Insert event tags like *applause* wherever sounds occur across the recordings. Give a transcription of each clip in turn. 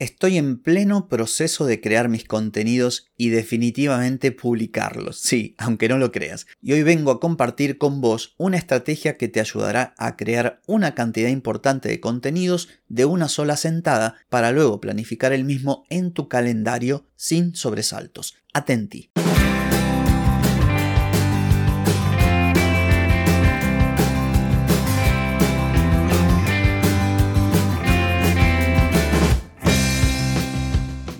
Estoy en pleno proceso de crear mis contenidos y definitivamente publicarlos, sí, aunque no lo creas. Y hoy vengo a compartir con vos una estrategia que te ayudará a crear una cantidad importante de contenidos de una sola sentada para luego planificar el mismo en tu calendario sin sobresaltos. Atenti.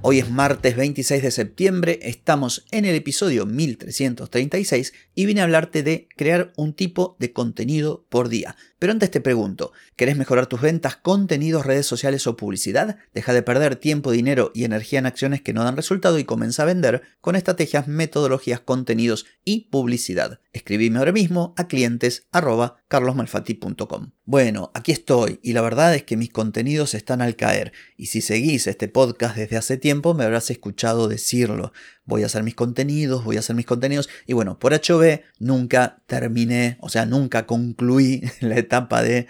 Hoy es martes 26 de septiembre, estamos en el episodio 1336 y vine a hablarte de crear un tipo de contenido por día. Pero antes te pregunto, ¿querés mejorar tus ventas, contenidos, redes sociales o publicidad? Deja de perder tiempo, dinero y energía en acciones que no dan resultado y comienza a vender con estrategias, metodologías, contenidos y publicidad. Escribime ahora mismo a clientes Bueno, aquí estoy y la verdad es que mis contenidos están al caer y si seguís este podcast desde hace tiempo me habrás escuchado decirlo voy a hacer mis contenidos, voy a hacer mis contenidos. Y bueno, por HB nunca terminé, o sea, nunca concluí *laughs* la etapa de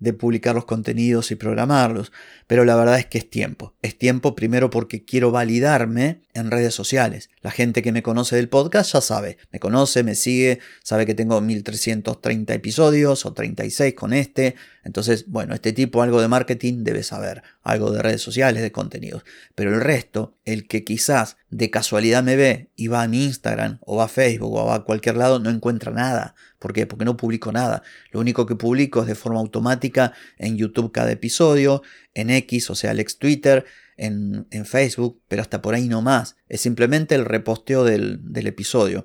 de publicar los contenidos y programarlos, pero la verdad es que es tiempo. Es tiempo primero porque quiero validarme en redes sociales. La gente que me conoce del podcast ya sabe, me conoce, me sigue, sabe que tengo 1330 episodios o 36 con este. Entonces, bueno, este tipo algo de marketing debe saber, algo de redes sociales, de contenidos. Pero el resto, el que quizás de casualidad me ve y va a mi Instagram o va a Facebook o va a cualquier lado, no encuentra nada. ¿Por qué? Porque no publico nada. Lo único que publico es de forma automática en YouTube cada episodio, en X, o sea, el ex Twitter, en, Facebook, pero hasta por ahí no más. Es simplemente el reposteo del, episodio.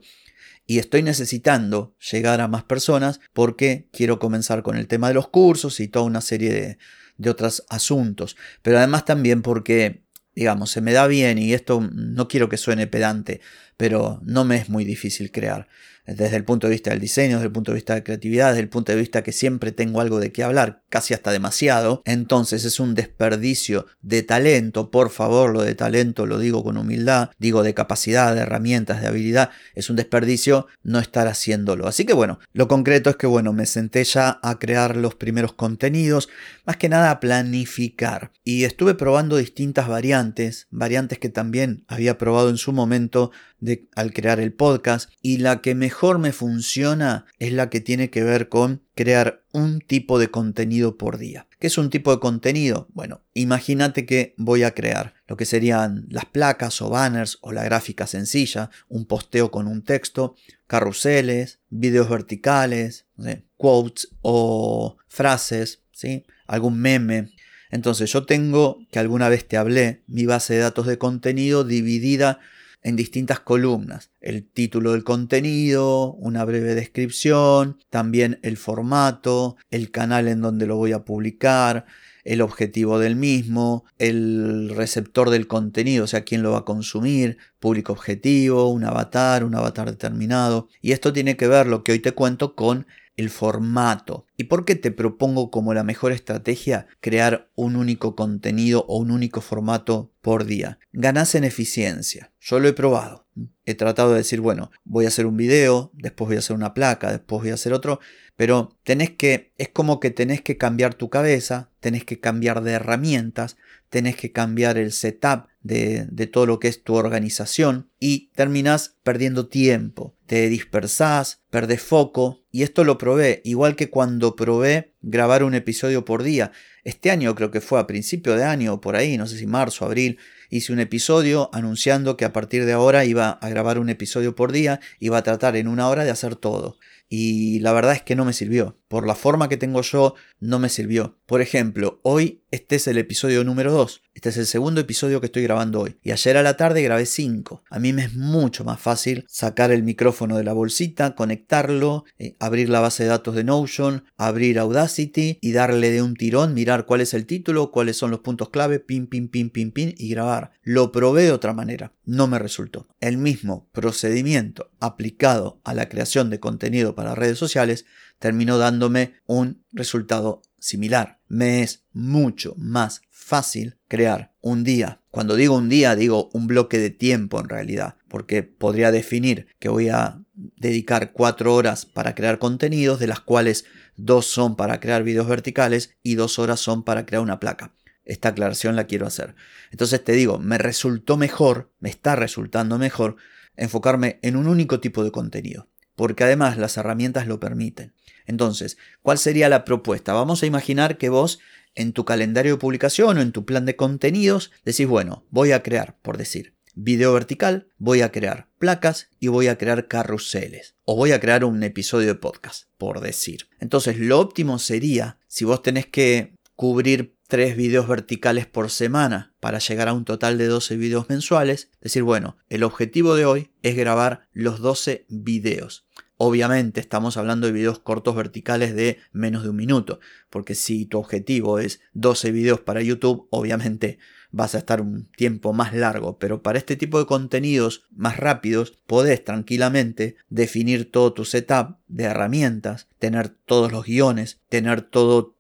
Y estoy necesitando llegar a más personas porque quiero comenzar con el tema de los cursos y toda una serie de, de otros asuntos. Pero además también porque digamos, se me da bien y esto no quiero que suene pedante, pero no me es muy difícil crear desde el punto de vista del diseño, desde el punto de vista de creatividad, desde el punto de vista que siempre tengo algo de qué hablar, casi hasta demasiado, entonces es un desperdicio de talento, por favor, lo de talento lo digo con humildad, digo de capacidad, de herramientas, de habilidad, es un desperdicio no estar haciéndolo. Así que bueno, lo concreto es que bueno, me senté ya a crear los primeros contenidos, más que nada a planificar. Y estuve probando distintas variantes, variantes que también había probado en su momento de, al crear el podcast. Y la que mejor me funciona es la que tiene que ver con crear un tipo de contenido por día. ¿Qué es un tipo de contenido? Bueno, imagínate que voy a crear lo que serían las placas o banners o la gráfica sencilla, un posteo con un texto, carruseles, videos verticales, quotes o frases, ¿sí? algún meme, entonces yo tengo, que alguna vez te hablé, mi base de datos de contenido dividida en distintas columnas. El título del contenido, una breve descripción, también el formato, el canal en donde lo voy a publicar, el objetivo del mismo, el receptor del contenido, o sea, quién lo va a consumir, público objetivo, un avatar, un avatar determinado. Y esto tiene que ver lo que hoy te cuento con el formato. ¿Y por qué te propongo como la mejor estrategia crear un único contenido o un único formato por día? Ganas en eficiencia. Yo lo he probado. He tratado de decir, bueno, voy a hacer un video, después voy a hacer una placa, después voy a hacer otro, pero tenés que, es como que tenés que cambiar tu cabeza, tenés que cambiar de herramientas, tenés que cambiar el setup de, de todo lo que es tu organización y terminás perdiendo tiempo, te dispersás, perdés foco y esto lo probé, igual que cuando probé grabar un episodio por día. Este año creo que fue a principio de año, por ahí, no sé si marzo, abril, hice un episodio anunciando que a partir de ahora iba a grabar un episodio por día, iba a tratar en una hora de hacer todo. Y la verdad es que no me sirvió. Por la forma que tengo yo, no me sirvió. Por ejemplo, hoy este es el episodio número 2. Este es el segundo episodio que estoy grabando hoy. Y ayer a la tarde grabé 5. A mí me es mucho más fácil sacar el micrófono de la bolsita, conectarlo, eh, abrir la base de datos de Notion, abrir Audacity y darle de un tirón, mirar cuál es el título, cuáles son los puntos clave, pin, pin, pin, pin, pin y grabar. Lo probé de otra manera, no me resultó. El mismo procedimiento aplicado a la creación de contenido para redes sociales terminó dándome un resultado similar. Me es mucho más fácil crear un día. Cuando digo un día, digo un bloque de tiempo en realidad, porque podría definir que voy a dedicar cuatro horas para crear contenidos, de las cuales dos son para crear videos verticales y dos horas son para crear una placa. Esta aclaración la quiero hacer. Entonces te digo, me resultó mejor, me está resultando mejor enfocarme en un único tipo de contenido, porque además las herramientas lo permiten. Entonces, ¿cuál sería la propuesta? Vamos a imaginar que vos en tu calendario de publicación o en tu plan de contenidos decís, bueno, voy a crear, por decir, video vertical, voy a crear placas y voy a crear carruseles. O voy a crear un episodio de podcast, por decir. Entonces, lo óptimo sería, si vos tenés que cubrir tres videos verticales por semana para llegar a un total de 12 videos mensuales, decir, bueno, el objetivo de hoy es grabar los 12 videos. Obviamente estamos hablando de videos cortos verticales de menos de un minuto, porque si tu objetivo es 12 videos para YouTube, obviamente vas a estar un tiempo más largo, pero para este tipo de contenidos más rápidos podés tranquilamente definir todo tu setup de herramientas, tener todos los guiones, tener todo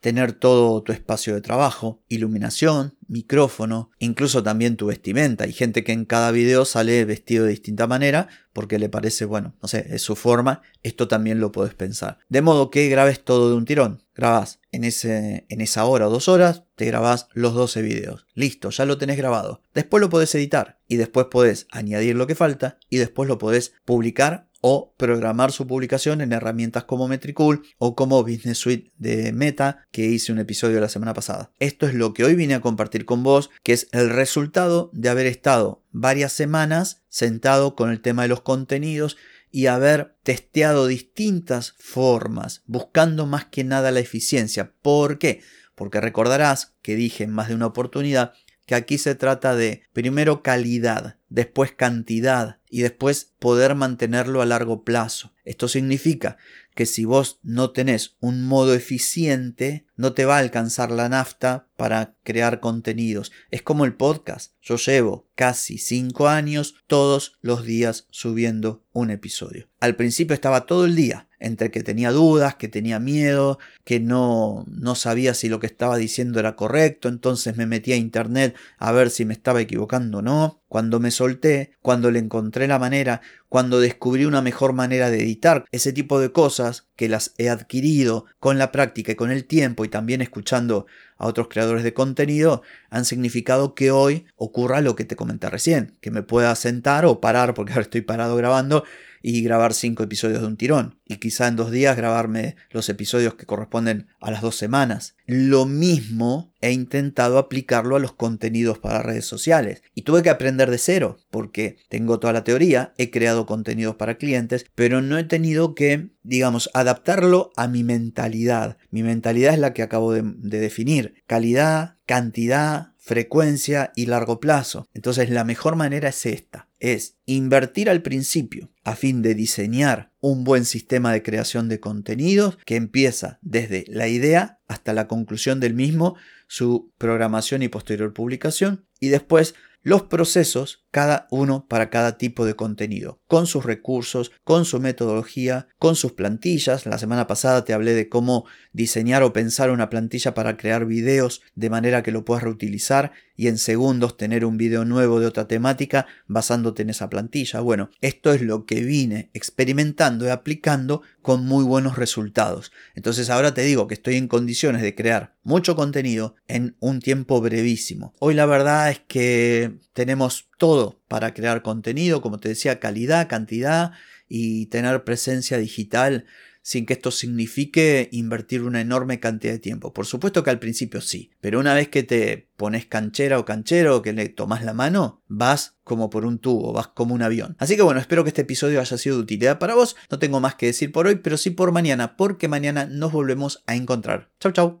tener todo tu espacio de trabajo, iluminación, micrófono, incluso también tu vestimenta. Hay gente que en cada video sale vestido de distinta manera porque le parece, bueno, no sé, es su forma. Esto también lo puedes pensar. De modo que grabes todo de un tirón. Grabás en, ese, en esa hora o dos horas, te grabás los 12 videos. Listo, ya lo tenés grabado. Después lo podés editar y después podés añadir lo que falta y después lo podés publicar o programar su publicación en herramientas como Metricool o como Business Suite de Meta que hice un episodio la semana pasada. Esto es lo que hoy vine a compartir con vos, que es el resultado de haber estado varias semanas sentado con el tema de los contenidos y haber testeado distintas formas, buscando más que nada la eficiencia. ¿Por qué? Porque recordarás que dije en más de una oportunidad que aquí se trata de primero calidad, después cantidad y después poder mantenerlo a largo plazo. Esto significa que si vos no tenés un modo eficiente, no te va a alcanzar la nafta para crear contenidos. Es como el podcast. Yo llevo casi 5 años todos los días subiendo un episodio. Al principio estaba todo el día, entre que tenía dudas, que tenía miedo, que no, no sabía si lo que estaba diciendo era correcto, entonces me metí a internet a ver si me estaba equivocando o no. Cuando me solté, cuando le encontré la manera, cuando descubrí una mejor manera de editar, ese tipo de cosas que las he adquirido con la práctica y con el tiempo y también escuchando a otros creadores de contenido, han significado que hoy ocurra lo que te comenté recién, que me pueda sentar o parar, porque ahora estoy parado grabando, y grabar cinco episodios de un tirón. Y quizá en dos días grabarme los episodios que corresponden a las dos semanas. Lo mismo he intentado aplicarlo a los contenidos para redes sociales. Y tuve que aprender de cero, porque tengo toda la teoría, he creado contenidos para clientes, pero no he tenido que, digamos, adaptarlo a mi mentalidad. Mi mentalidad es la que acabo de, de definir. Calidad, cantidad, frecuencia y largo plazo. Entonces la mejor manera es esta, es invertir al principio a fin de diseñar un buen sistema de creación de contenidos que empieza desde la idea hasta la conclusión del mismo, su programación y posterior publicación y después los procesos, cada uno para cada tipo de contenido, con sus recursos, con su metodología, con sus plantillas. La semana pasada te hablé de cómo diseñar o pensar una plantilla para crear videos de manera que lo puedas reutilizar y en segundos tener un video nuevo de otra temática basándote en esa plantilla. Bueno, esto es lo que vine experimentando y aplicando con muy buenos resultados. Entonces ahora te digo que estoy en condiciones de crear mucho contenido en un tiempo brevísimo. Hoy la verdad es que tenemos todo para crear contenido, como te decía, calidad, cantidad y tener presencia digital sin que esto signifique invertir una enorme cantidad de tiempo. Por supuesto que al principio sí, pero una vez que te pones canchera o canchero, que le tomas la mano, vas como por un tubo, vas como un avión. Así que bueno, espero que este episodio haya sido de utilidad para vos. No tengo más que decir por hoy, pero sí por mañana, porque mañana nos volvemos a encontrar. Chau, chau.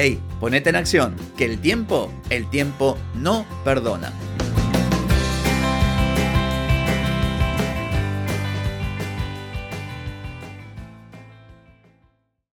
Hey, ponete en acción, que el tiempo, el tiempo no perdona.